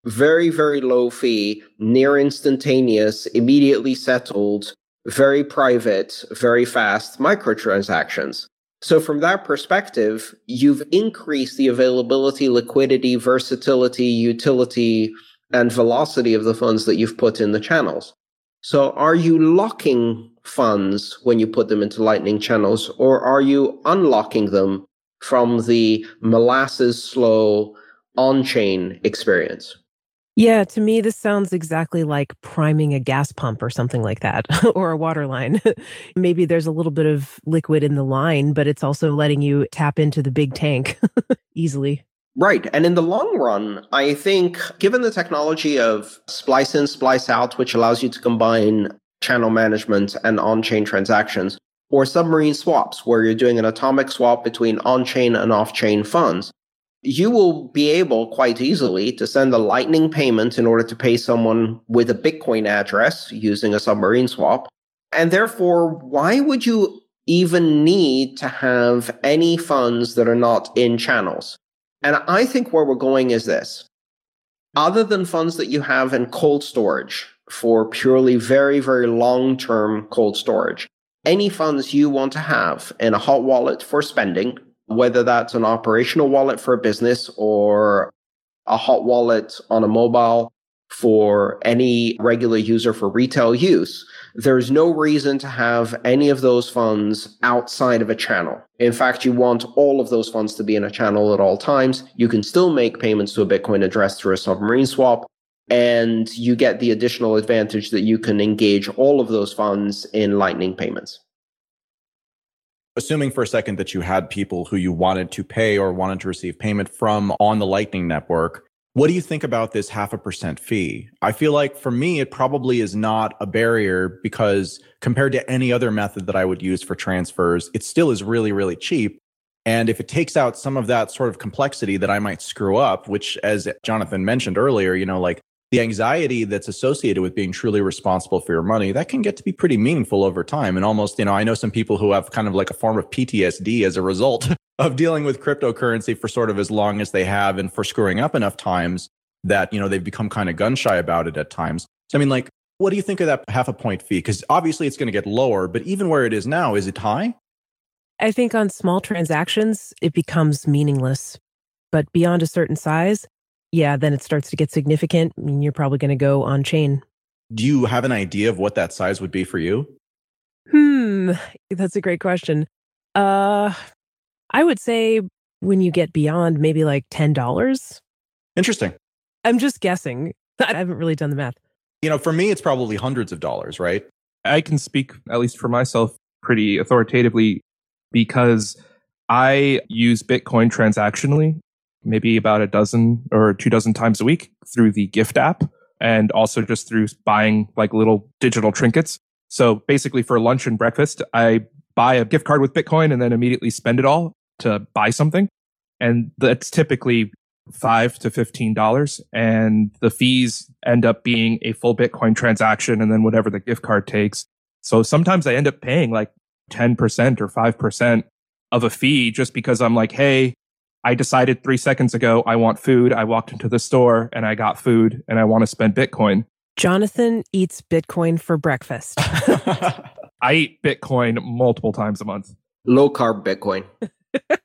very, very low fee, near instantaneous, immediately settled, very private, very fast microtransactions. So, from that perspective, you've increased the availability, liquidity, versatility, utility, and velocity of the funds that you've put in the channels. So, are you locking funds when you put them into Lightning channels, or are you unlocking them from the molasses slow on chain experience? Yeah, to me, this sounds exactly like priming a gas pump or something like that, or a water line. Maybe there's a little bit of liquid in the line, but it's also letting you tap into the big tank easily. Right. And in the long run, I think given the technology of splice in, splice out, which allows you to combine channel management and on chain transactions, or submarine swaps, where you're doing an atomic swap between on chain and off chain funds, you will be able quite easily to send a lightning payment in order to pay someone with a Bitcoin address using a submarine swap. And therefore, why would you even need to have any funds that are not in channels? And I think where we're going is this. Other than funds that you have in cold storage for purely very, very long term cold storage, any funds you want to have in a hot wallet for spending whether that's an operational wallet for a business or a hot wallet on a mobile for any regular user for retail use, there's no reason to have any of those funds outside of a channel. In fact, you want all of those funds to be in a channel at all times. You can still make payments to a Bitcoin address through a submarine swap. And you get the additional advantage that you can engage all of those funds in Lightning payments assuming for a second that you had people who you wanted to pay or wanted to receive payment from on the Lightning Network, what do you think about this half a percent fee? I feel like for me, it probably is not a barrier because compared to any other method that I would use for transfers, it still is really, really cheap. And if it takes out some of that sort of complexity that I might screw up, which as Jonathan mentioned earlier, you know, like the anxiety that's associated with being truly responsible for your money that can get to be pretty meaningful over time. And almost you know i know some people who have kind of like a form of ptsd as a result of dealing with cryptocurrency for sort of as long as they have and for screwing up enough times that you know they've become kind of gun shy about it at times. So i mean like what do you think of that half a point fee? Because obviously it's going to get lower but even where it is now is it high? I think on small transactions it becomes meaningless. But beyond a certain size yeah, then it starts to get significant. I mean, you're probably going to go on chain. Do you have an idea of what that size would be for you? Hmm, that's a great question. Uh, I would say when you get beyond maybe like $10. Interesting. I'm just guessing. I haven't really done the math. You know, for me, it's probably hundreds of dollars, right? I can speak, at least for myself, pretty authoritatively because I use Bitcoin transactionally maybe about a dozen or two dozen times a week through the Gyft app and also just through buying like little digital trinkets. So basically for lunch and breakfast, I buy a gift card with Bitcoin and then immediately spend it all to buy something. And that's typically five to fifteen dollars. And the fees end up being a full Bitcoin transaction and then whatever the gift card takes. So sometimes I end up paying like 10% or 5% of a fee just because I'm like, hey, I decided three seconds ago, I want food. I walked into the store and I got food and I want to spend Bitcoin. Jonathan eats Bitcoin for breakfast. I eat Bitcoin multiple times a month. Low carb Bitcoin.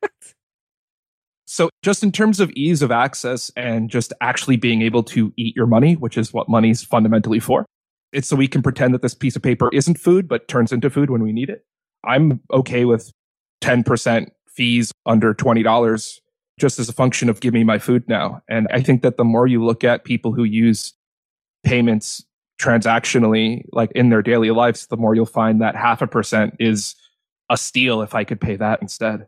so, just in terms of ease of access and just actually being able to eat your money, which is what money's fundamentally for, it's so we can pretend that this piece of paper isn't food, but turns into food when we need it. I'm okay with 10% fees under $20 just as a function of give me my food now. And I think that the more you look at people who use payments transactionally, like in their daily lives, the more you'll find that half a percent is a steal if I could pay that instead.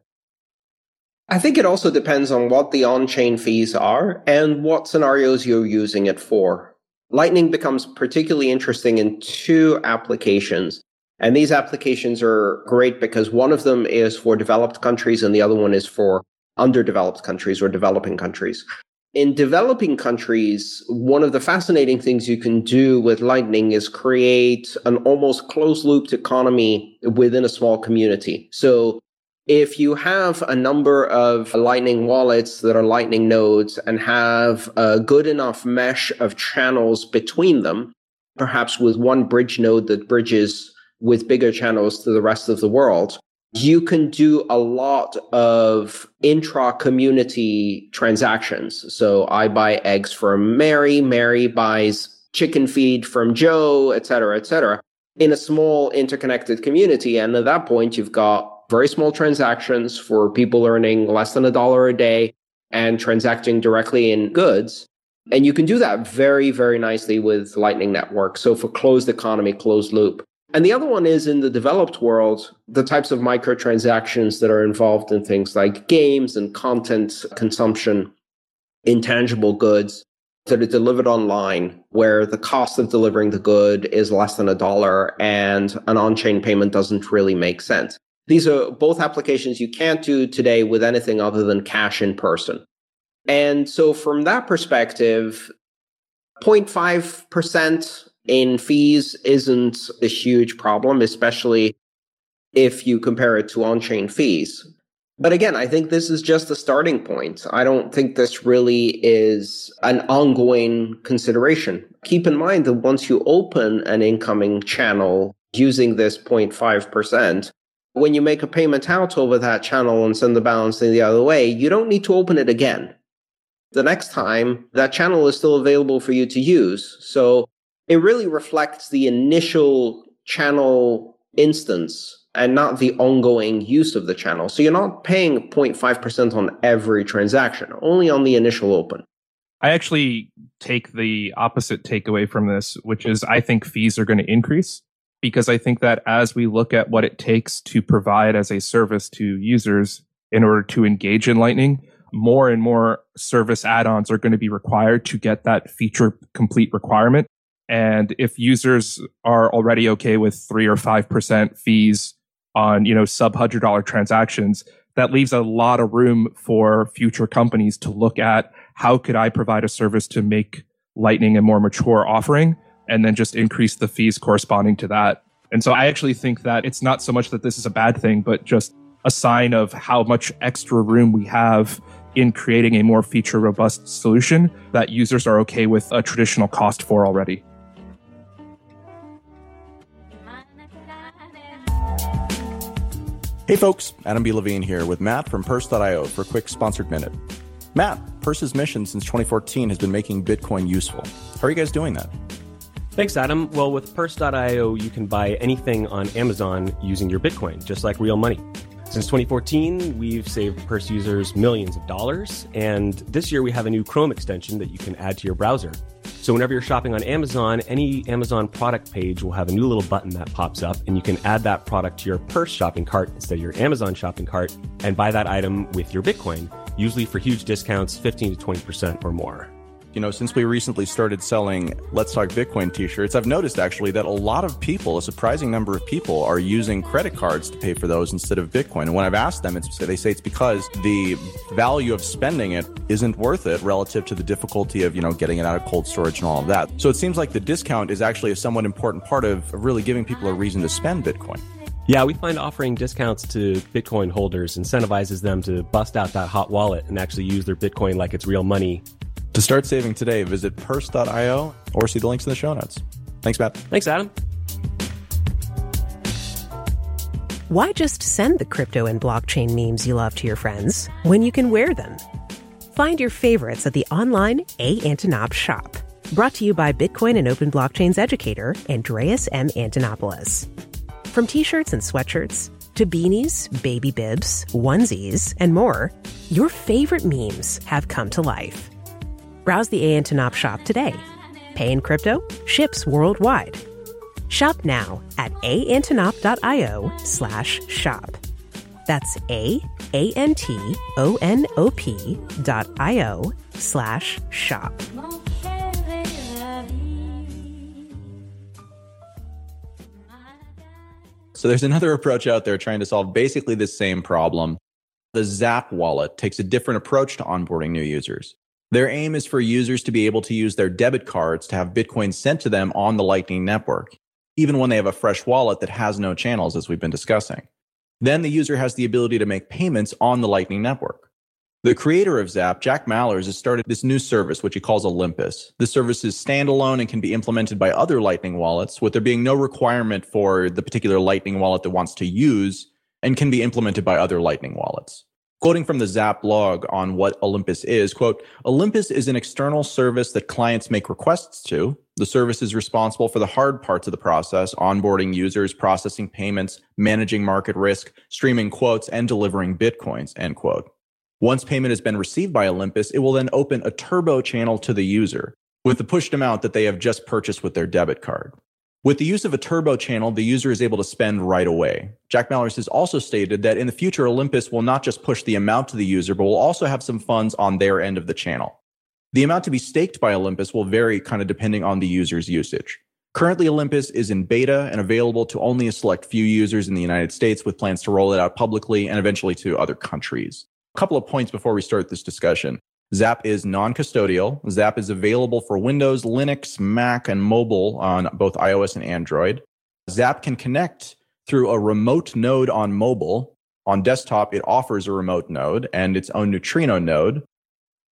I think it also depends on what the on chain fees are and what scenarios you're using it for. Lightning becomes particularly interesting in two applications. And these applications are great because one of them is for developed countries and the other one is for underdeveloped countries or developing countries. In developing countries, one of the fascinating things you can do with Lightning is create an almost closed looped economy within a small community. So if you have a number of Lightning wallets that are Lightning nodes and have a good enough mesh of channels between them, perhaps with one bridge node that bridges with bigger channels to the rest of the world, you can do a lot of intra community transactions. So I buy eggs from Mary, Mary buys chicken feed from Joe, et cetera, et cetera, in a small interconnected community. And at that point, you've got very small transactions for people earning less than a dollar a day and transacting directly in goods. And you can do that very, very nicely with Lightning Network. So for closed economy, closed loop. And the other one is in the developed world, the types of microtransactions that are involved in things like games and content consumption, intangible goods that are delivered online, where the cost of delivering the good is less than a dollar and an on chain payment doesn't really make sense. These are both applications you can't do today with anything other than cash in person. And so, from that perspective, 0.5% in fees isn't a huge problem, especially if you compare it to on chain fees. But again, I think this is just a starting point. I don't think this really is an ongoing consideration. Keep in mind that once you open an incoming channel using this 0.5%, when you make a payment out over that channel and send the balance in the other way, you don't need to open it again. The next time, that channel is still available for you to use. So it really reflects the initial channel instance and not the ongoing use of the channel. So you're not paying 0.5% on every transaction, only on the initial open. I actually take the opposite takeaway from this, which is I think fees are going to increase because I think that as we look at what it takes to provide as a service to users in order to engage in Lightning, more and more service add ons are going to be required to get that feature complete requirement. And if users are already okay with three or 5% fees on, you know, sub hundred dollar transactions, that leaves a lot of room for future companies to look at how could I provide a service to make Lightning a more mature offering and then just increase the fees corresponding to that. And so I actually think that it's not so much that this is a bad thing, but just a sign of how much extra room we have in creating a more feature robust solution that users are okay with a traditional cost for already. Hey folks, Adam B. Levine here with Matt from Purse.io for a quick sponsored minute. Matt, Purse's mission since 2014 has been making Bitcoin useful. How are you guys doing that? Thanks, Adam. Well, with Purse.io, you can buy anything on Amazon using your Bitcoin, just like real money. Since 2014, we've saved Purse users millions of dollars, and this year we have a new Chrome extension that you can add to your browser. So whenever you're shopping on Amazon, any Amazon product page will have a new little button that pops up and you can add that product to your purse shopping cart instead of your Amazon shopping cart and buy that item with your Bitcoin, usually for huge discounts, 15 to 20% or more you know, since we recently started selling Let's Talk Bitcoin t shirts, I've noticed actually that a lot of people, a surprising number of people, are using credit cards to pay for those instead of Bitcoin. And when I've asked them, it's, they say it's because the value of spending it isn't worth it relative to the difficulty of, you know, getting it out of cold storage and all of that. So it seems like the discount is actually a somewhat important part of really giving people a reason to spend Bitcoin. Yeah, we find offering discounts to Bitcoin holders incentivizes them to bust out that hot wallet and actually use their Bitcoin like it's real money to start saving today, visit purse.io or see the links in the show notes. Thanks, Matt. Thanks, Adam. Why just send the crypto and blockchain memes you love to your friends when you can wear them? Find your favorites at the online A. Antonop shop. Brought to you by Bitcoin and Open Blockchains educator Andreas M. Antonopoulos. From t shirts and sweatshirts to beanies, baby bibs, onesies, and more, your favorite memes have come to life. Browse the Antonop shop today. Pay in crypto, ships worldwide. Shop now at aantonop.io slash shop. That's A A N T O N O P dot I O slash shop. So there's another approach out there trying to solve basically the same problem. The Zap wallet takes a different approach to onboarding new users. Their aim is for users to be able to use their debit cards to have Bitcoin sent to them on the Lightning Network, even when they have a fresh wallet that has no channels, as we've been discussing. Then the user has the ability to make payments on the Lightning Network. The creator of Zap, Jack Mallers, has started this new service, which he calls Olympus. The service is standalone and can be implemented by other Lightning wallets, with there being no requirement for the particular Lightning wallet that wants to use and can be implemented by other Lightning wallets. Quoting from the Zap blog on what Olympus is, quote, Olympus is an external service that clients make requests to. The service is responsible for the hard parts of the process, onboarding users, processing payments, managing market risk, streaming quotes, and delivering bitcoins, end quote. Once payment has been received by Olympus, it will then open a turbo channel to the user with the pushed amount that they have just purchased with their debit card. With the use of a turbo channel, the user is able to spend right away. Jack Mallers has also stated that in the future, Olympus will not just push the amount to the user, but will also have some funds on their end of the channel. The amount to be staked by Olympus will vary kind of depending on the user's usage. Currently, Olympus is in beta and available to only a select few users in the United States with plans to roll it out publicly and eventually to other countries. A couple of points before we start this discussion. Zap is non custodial. Zap is available for Windows, Linux, Mac, and mobile on both iOS and Android. Zap can connect through a remote node on mobile. On desktop, it offers a remote node and its own neutrino node.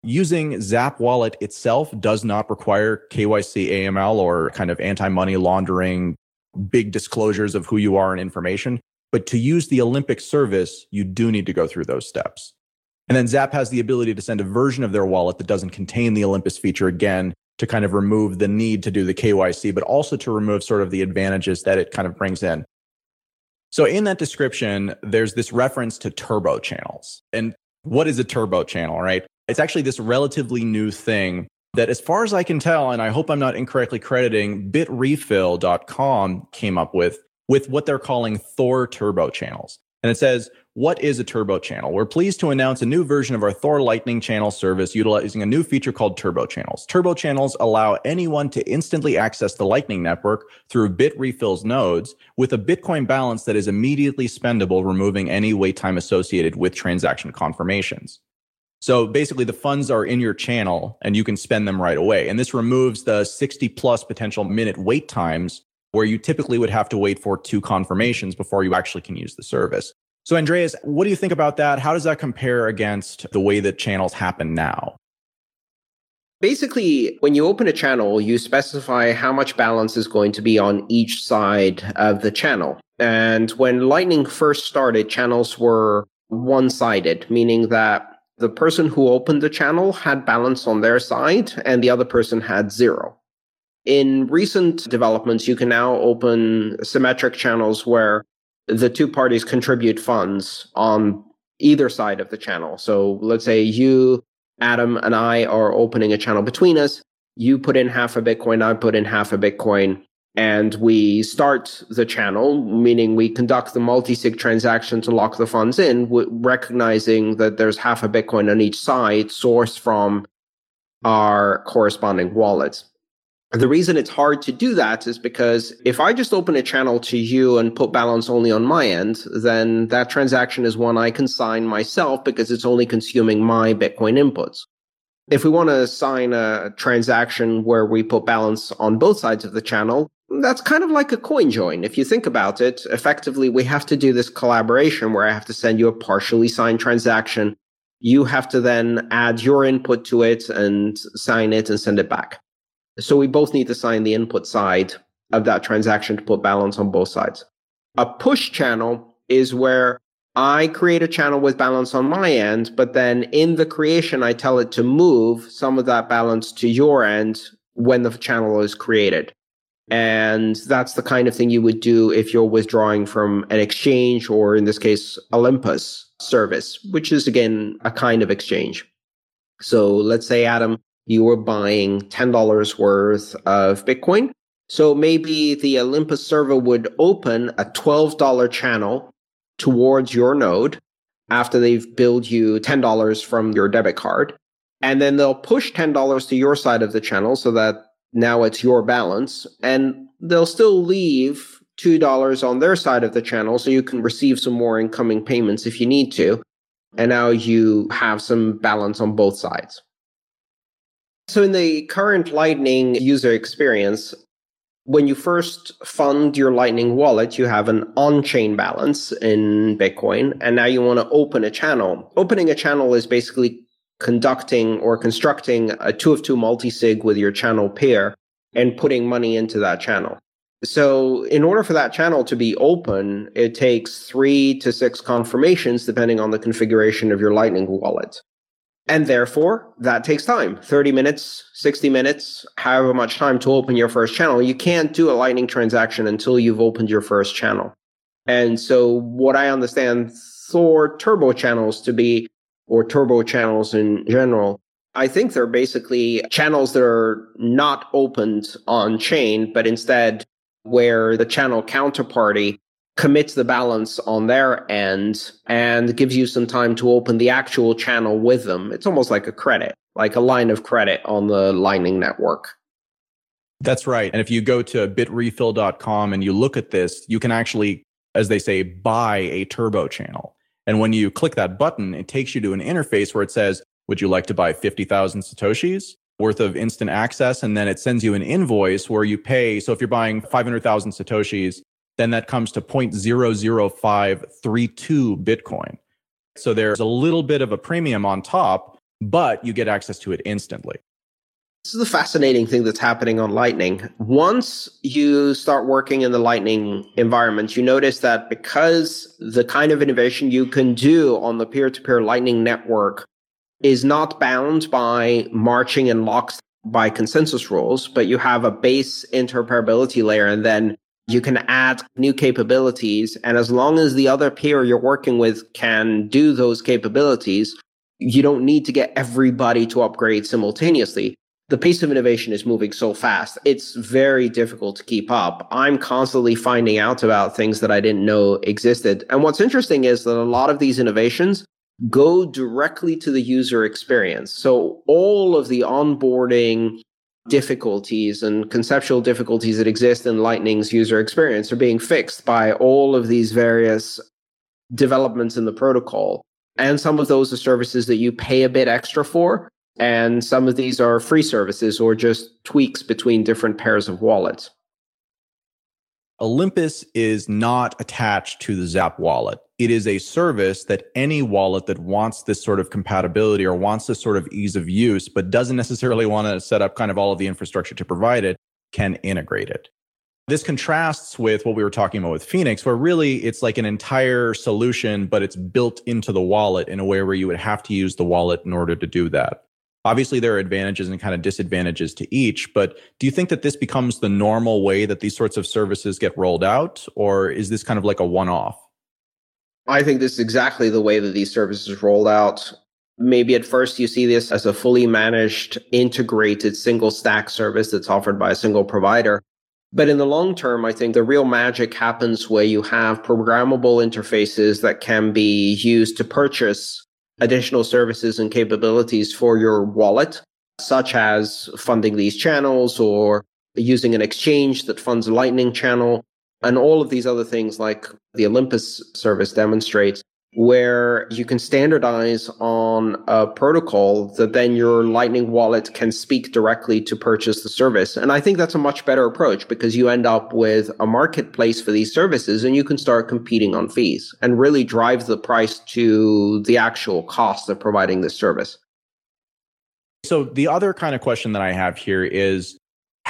Using Zap Wallet itself does not require KYC AML or kind of anti money laundering, big disclosures of who you are and information. But to use the Olympic service, you do need to go through those steps. And then Zap has the ability to send a version of their wallet that doesn't contain the Olympus feature again to kind of remove the need to do the KYC, but also to remove sort of the advantages that it kind of brings in. So in that description, there's this reference to turbo channels. And what is a turbo channel, right? It's actually this relatively new thing that, as far as I can tell, and I hope I'm not incorrectly crediting, bitrefill.com came up with, with what they're calling Thor turbo channels. And it says, what is a turbo channel? We're pleased to announce a new version of our Thor Lightning channel service utilizing a new feature called turbo channels. Turbo channels allow anyone to instantly access the Lightning network through Bitrefill's nodes with a Bitcoin balance that is immediately spendable, removing any wait time associated with transaction confirmations. So basically, the funds are in your channel and you can spend them right away. And this removes the 60 plus potential minute wait times where you typically would have to wait for two confirmations before you actually can use the service. So, Andreas, what do you think about that? How does that compare against the way that channels happen now? Basically, when you open a channel, you specify how much balance is going to be on each side of the channel. And when Lightning first started, channels were one sided, meaning that the person who opened the channel had balance on their side and the other person had zero. In recent developments, you can now open symmetric channels where the two parties contribute funds on either side of the channel. So let's say you, Adam, and I are opening a channel between us. You put in half a Bitcoin, I put in half a Bitcoin, and we start the channel, meaning we conduct the multi sig transaction to lock the funds in, recognizing that there's half a Bitcoin on each side sourced from our corresponding wallets. The reason it's hard to do that is because if I just open a channel to you and put balance only on my end, then that transaction is one I can sign myself because it's only consuming my Bitcoin inputs. If we want to sign a transaction where we put balance on both sides of the channel, that's kind of like a coin join. If you think about it, effectively, we have to do this collaboration where I have to send you a partially signed transaction. You have to then add your input to it and sign it and send it back. So we both need to sign the input side of that transaction to put balance on both sides. A push channel is where I create a channel with balance on my end, but then in the creation, I tell it to move some of that balance to your end when the channel is created. And that's the kind of thing you would do if you're withdrawing from an exchange or, in this case, Olympus service, which is again a kind of exchange. So let's say, Adam, you were buying $10 worth of Bitcoin. So maybe the Olympus server would open a $12 channel towards your node after they've billed you $10 from your debit card. And then they'll push $10 to your side of the channel so that now it's your balance. And they'll still leave $2 on their side of the channel so you can receive some more incoming payments if you need to. And now you have some balance on both sides. So, in the current Lightning user experience, when you first fund your Lightning wallet, you have an on chain balance in Bitcoin, and now you want to open a channel. Opening a channel is basically conducting or constructing a two of two multi sig with your channel pair and putting money into that channel. So, in order for that channel to be open, it takes three to six confirmations depending on the configuration of your Lightning wallet. And therefore, that takes time 30 minutes, 60 minutes, however much time to open your first channel. You can't do a Lightning transaction until you've opened your first channel. And so, what I understand Thor turbo channels to be, or turbo channels in general, I think they're basically channels that are not opened on chain, but instead where the channel counterparty commits the balance on their end and gives you some time to open the actual channel with them. It's almost like a credit, like a line of credit on the Lightning Network. That's right. And if you go to bitrefill.com and you look at this, you can actually, as they say, buy a turbo channel. And when you click that button, it takes you to an interface where it says, Would you like to buy 50,000 Satoshis? worth of instant access and then it sends you an invoice where you pay so if you're buying 500,000 satoshis then that comes to 0.00532 Bitcoin. So there's a little bit of a premium on top, but you get access to it instantly. This is the fascinating thing that's happening on Lightning. Once you start working in the Lightning environment, you notice that because the kind of innovation you can do on the peer to peer Lightning network is not bound by marching and locks by consensus rules, but you have a base interoperability layer and then you can add new capabilities. And as long as the other peer you're working with can do those capabilities, you don't need to get everybody to upgrade simultaneously. The pace of innovation is moving so fast. It's very difficult to keep up. I'm constantly finding out about things that I didn't know existed. And what's interesting is that a lot of these innovations go directly to the user experience. So all of the onboarding, difficulties and conceptual difficulties that exist in Lightning's user experience are being fixed by all of these various developments in the protocol. And some of those are services that you pay a bit extra for. And some of these are free services or just tweaks between different pairs of wallets. Olympus is not attached to the Zap wallet. It is a service that any wallet that wants this sort of compatibility or wants this sort of ease of use, but doesn't necessarily want to set up kind of all of the infrastructure to provide it, can integrate it. This contrasts with what we were talking about with Phoenix, where really it's like an entire solution, but it's built into the wallet in a way where you would have to use the wallet in order to do that. Obviously, there are advantages and kind of disadvantages to each, but do you think that this becomes the normal way that these sorts of services get rolled out, or is this kind of like a one off? I think this is exactly the way that these services rolled out. Maybe at first you see this as a fully managed, integrated single stack service that's offered by a single provider. But in the long term, I think the real magic happens where you have programmable interfaces that can be used to purchase additional services and capabilities for your wallet, such as funding these channels or using an exchange that funds a Lightning channel, and all of these other things like the Olympus service demonstrates, where you can standardize on a protocol that then your Lightning wallet can speak directly to purchase the service. And I think that's a much better approach because you end up with a marketplace for these services and you can start competing on fees and really drive the price to the actual cost of providing this service. So, the other kind of question that I have here is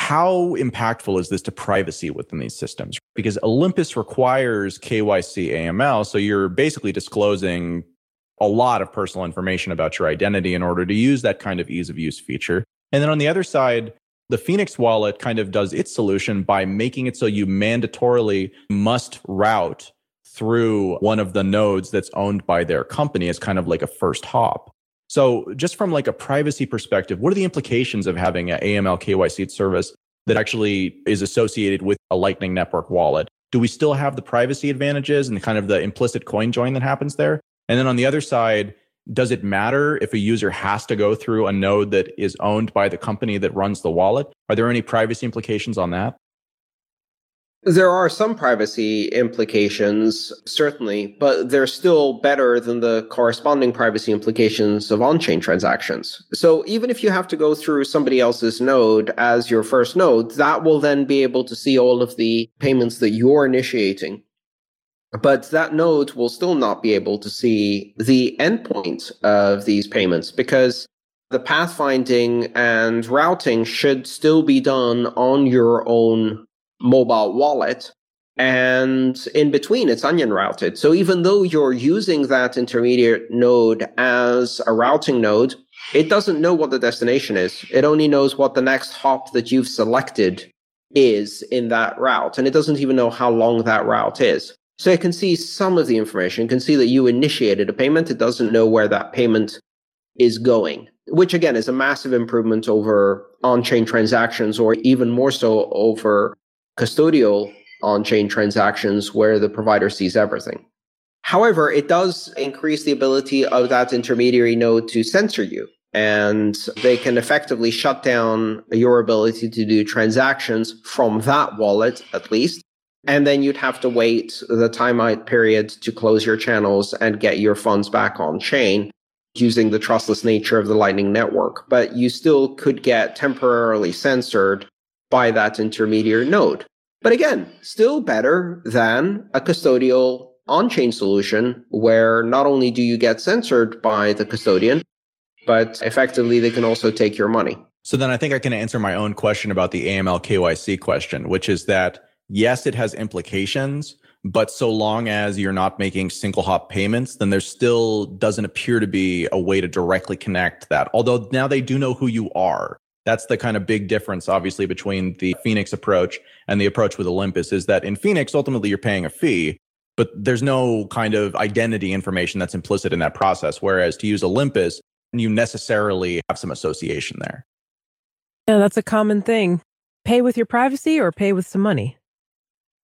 how impactful is this to privacy within these systems? Because Olympus requires KYC AML. So you're basically disclosing a lot of personal information about your identity in order to use that kind of ease of use feature. And then on the other side, the Phoenix wallet kind of does its solution by making it so you mandatorily must route through one of the nodes that's owned by their company as kind of like a first hop. So, just from like a privacy perspective, what are the implications of having an AML KYC service that actually is associated with a Lightning Network wallet? Do we still have the privacy advantages and kind of the implicit coin join that happens there? And then on the other side, does it matter if a user has to go through a node that is owned by the company that runs the wallet? Are there any privacy implications on that? There are some privacy implications, certainly, but they're still better than the corresponding privacy implications of on chain transactions. So even if you have to go through somebody else's node as your first node, that will then be able to see all of the payments that you're initiating. But that node will still not be able to see the endpoint of these payments because the pathfinding and routing should still be done on your own mobile wallet. And in between, it's onion routed. So even though you're using that intermediate node as a routing node, it doesn't know what the destination is. It only knows what the next hop that you've selected is in that route. And it doesn't even know how long that route is. So it can see some of the information, it can see that you initiated a payment. It doesn't know where that payment is going, which again is a massive improvement over on chain transactions, or even more so over custodial on chain transactions where the provider sees everything. However, it does increase the ability of that intermediary node to censor you. And they can effectively shut down your ability to do transactions from that wallet, at least. And then you'd have to wait the timeout period to close your channels and get your funds back on chain using the trustless nature of the Lightning Network. But you still could get temporarily censored by that intermediary node. But again, still better than a custodial on chain solution where not only do you get censored by the custodian, but effectively they can also take your money. So then I think I can answer my own question about the AML KYC question, which is that yes, it has implications, but so long as you're not making single hop payments, then there still doesn't appear to be a way to directly connect that. Although now they do know who you are. That's the kind of big difference, obviously, between the Phoenix approach and the approach with Olympus is that in Phoenix, ultimately, you're paying a fee, but there's no kind of identity information that's implicit in that process. Whereas to use Olympus, you necessarily have some association there. Yeah, that's a common thing. Pay with your privacy or pay with some money.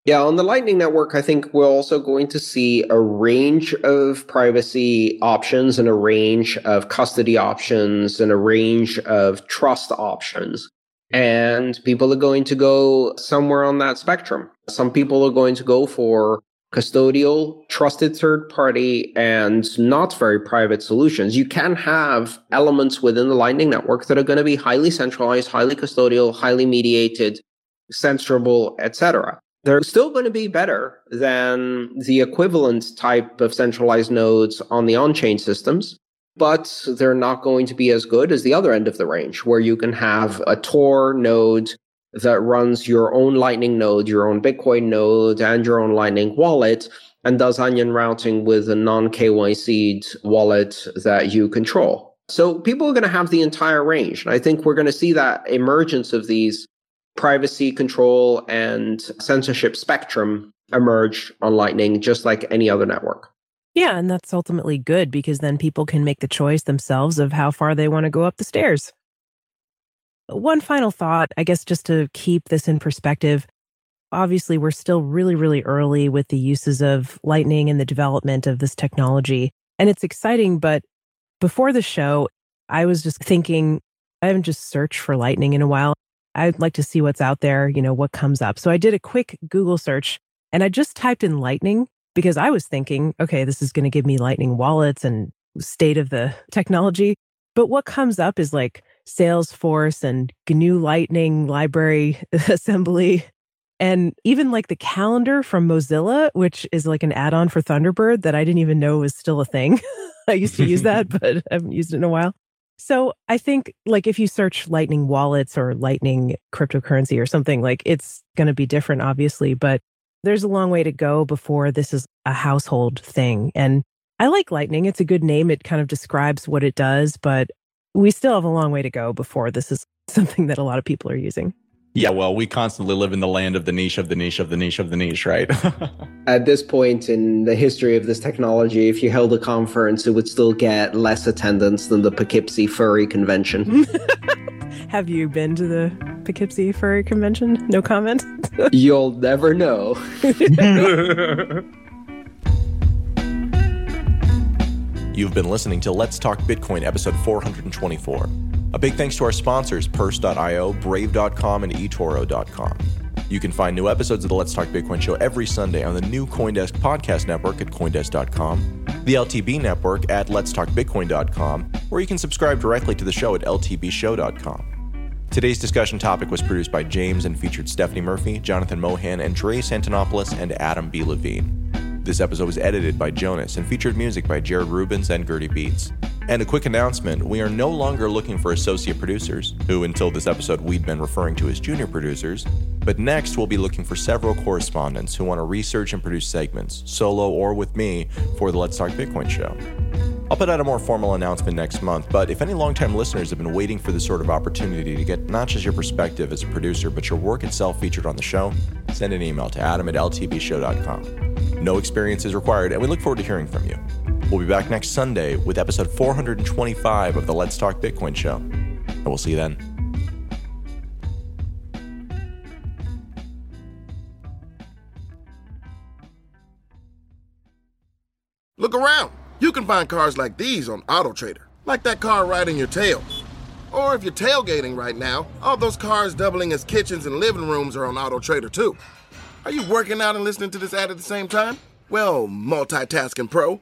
Yeah, on the Lightning Network, I think we're also going to see a range of privacy options and a range of custody options and a range of trust options. And people are going to go somewhere on that spectrum. Some people are going to go for custodial, trusted third party, and not very private solutions. You can have elements within the Lightning Network that are going to be highly centralized, highly custodial, highly mediated, censorable, etc they're still going to be better than the equivalent type of centralized nodes on the on chain systems, but they're not going to be as good as the other end of the range, where you can have a Tor node that runs your own Lightning node, your own Bitcoin node, and your own Lightning wallet, and does onion routing with a non KYC'd wallet that you control. So people are going to have the entire range. And I think we're going to see that emergence of these privacy control and censorship spectrum emerge on Lightning just like any other network. Yeah, and that's ultimately good because then people can make the choice themselves of how far they want to go up the stairs. One final thought, I guess, just to keep this in perspective. Obviously, we're still really, really early with the uses of Lightning and the development of this technology. And it's exciting, but before the show, I was just thinking, I haven't just searched for Lightning in a while. I'd like to see what's out there, you know, what comes up. So I did a quick Google search and I just typed in Lightning because I was thinking, okay, this is going to give me Lightning wallets and state of the technology. But what comes up is like Salesforce and GNU Lightning library assembly. And even like the calendar from Mozilla, which is like an add on for Thunderbird that I didn't even know was still a thing. I used to use that, but I haven't used it in a while. So I think like if you search Lightning wallets or Lightning cryptocurrency or something, like it's going to be different, obviously, but there's a long way to go before this is a household thing. And I like Lightning. It's a good name. It kind of describes what it does, but we still have a long way to go before this is something that a lot of people are using. Yeah, well, we constantly live in the land of the niche of the niche of the niche of the niche, right? At this point in the history of this technology, if you held a conference, it would still get less attendance than the Poughkeepsie Furry Convention. Have you been to the Poughkeepsie Furry Convention? No comment? You'll never know. You've been listening to Let's Talk Bitcoin, episode 424. A big thanks to our sponsors, Purse.io, Brave.com, and eToro.com. You can find new episodes of the Let's Talk Bitcoin show every Sunday on the new Coindesk podcast network at Coindesk.com, the LTB network at Let'sTalkBitcoin.com, or you can subscribe directly to the show at LTBShow.com. Today's discussion topic was produced by James and featured Stephanie Murphy, Jonathan Mohan, Andreas Antonopoulos, and Adam B. Levine. This episode was edited by Jonas and featured music by Jared Rubens and Gertie Beats. And a quick announcement we are no longer looking for associate producers, who until this episode we'd been referring to as junior producers, but next we'll be looking for several correspondents who want to research and produce segments, solo or with me, for the Let's Talk Bitcoin show. I'll put out a more formal announcement next month, but if any longtime listeners have been waiting for this sort of opportunity to get not just your perspective as a producer, but your work itself featured on the show, send an email to adam at ltbshow.com. No experience is required, and we look forward to hearing from you. We'll be back next Sunday with episode 425 of the Let's Talk Bitcoin show, and we'll see you then. Look around. You can find cars like these on AutoTrader, like that car riding your tail. Or if you're tailgating right now, all those cars doubling as kitchens and living rooms are on AutoTrader too. Are you working out and listening to this ad at the same time? Well, multitasking pro,